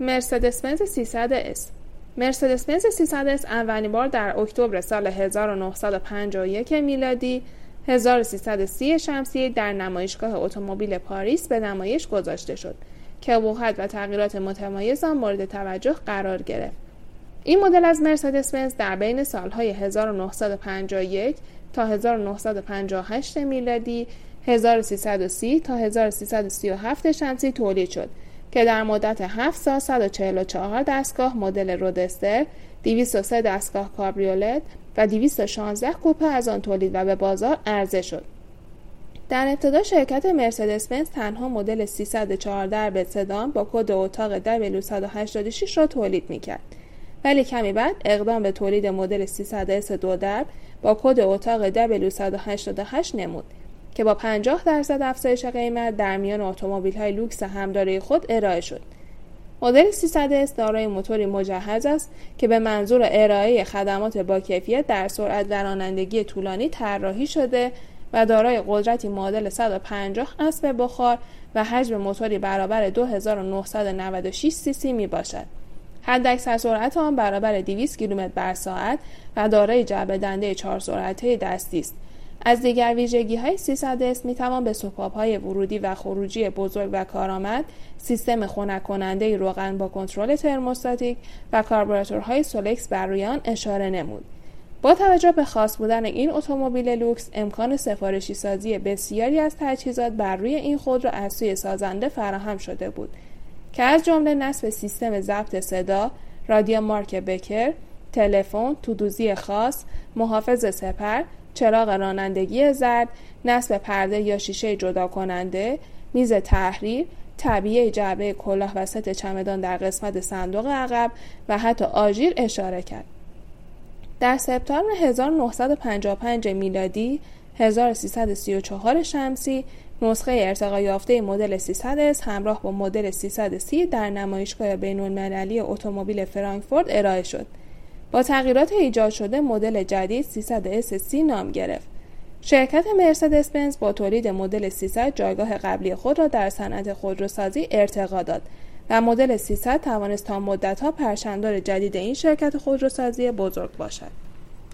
مرسدس بنز 300 اس مرسدس بنز 300 اس اولین بار در اکتبر سال 1951 میلادی 1330 شمسی در نمایشگاه اتومبیل پاریس به نمایش گذاشته شد که ابهت و تغییرات متمایز آن مورد توجه قرار گرفت. این مدل از مرسدس بنز در بین سالهای 1951 تا 1958 میلادی 1330 تا 1337 شمسی تولید شد که در مدت 7 سال 144 دستگاه مدل رودستر، 203 دستگاه کابریولت و 216 کوپه از آن تولید و به بازار عرضه شد. در ابتدا شرکت مرسدس بنز تنها مدل 304 درب سدان با کد اتاق W186 را تولید می‌کرد. ولی کمی بعد اقدام به تولید مدل 300 s دو درب با کد اتاق W188 نمود که با 50 درصد افزایش قیمت در میان اتومبیل های لوکس همداره خود ارائه شد. مدل 300 s دارای موتوری مجهز است که به منظور ارائه خدمات با کیفیت در سرعت و رانندگی طولانی طراحی شده و دارای قدرتی معادل 150 اسب بخار و حجم موتوری برابر 2996 سی سی می باشد. حداکثر سرعت آن برابر 200 کیلومتر بر ساعت و دارای جعبه دنده 4 سرعته دستی است. از دیگر ویژگی های 300 s می توان به سوپاپ های ورودی و خروجی بزرگ و کارآمد، سیستم خنک کننده روغن با کنترل ترموستاتیک و کاربراتورهای سولکس بر روی آن اشاره نمود. با توجه به خاص بودن این اتومبیل لوکس امکان سفارشی سازی بسیاری از تجهیزات بر روی این خودرو از سوی سازنده فراهم شده بود که از جمله نصب سیستم ضبط صدا، رادیو مارک بکر، تلفن، تودوزی خاص، محافظ سپر، چراغ رانندگی زرد، نصب پرده یا شیشه جدا کننده، میز تحریر، طبیعه جعبه کلاه و ست چمدان در قسمت صندوق عقب و حتی آژیر اشاره کرد. در سپتامبر 1955 میلادی 1334 شمسی نسخه ارتقا یافته مدل 300 s همراه با مدل 330 در نمایشگاه بین المللی اتومبیل فرانکفورت ارائه شد. با تغییرات ایجاد شده مدل جدید 300 s نام گرفت. شرکت مرسدس بنز با تولید مدل 300 جایگاه قبلی خود را در صنعت خودروسازی ارتقا داد و مدل 300 توانست تا مدتها پرچمدار جدید این شرکت خودروسازی بزرگ باشد.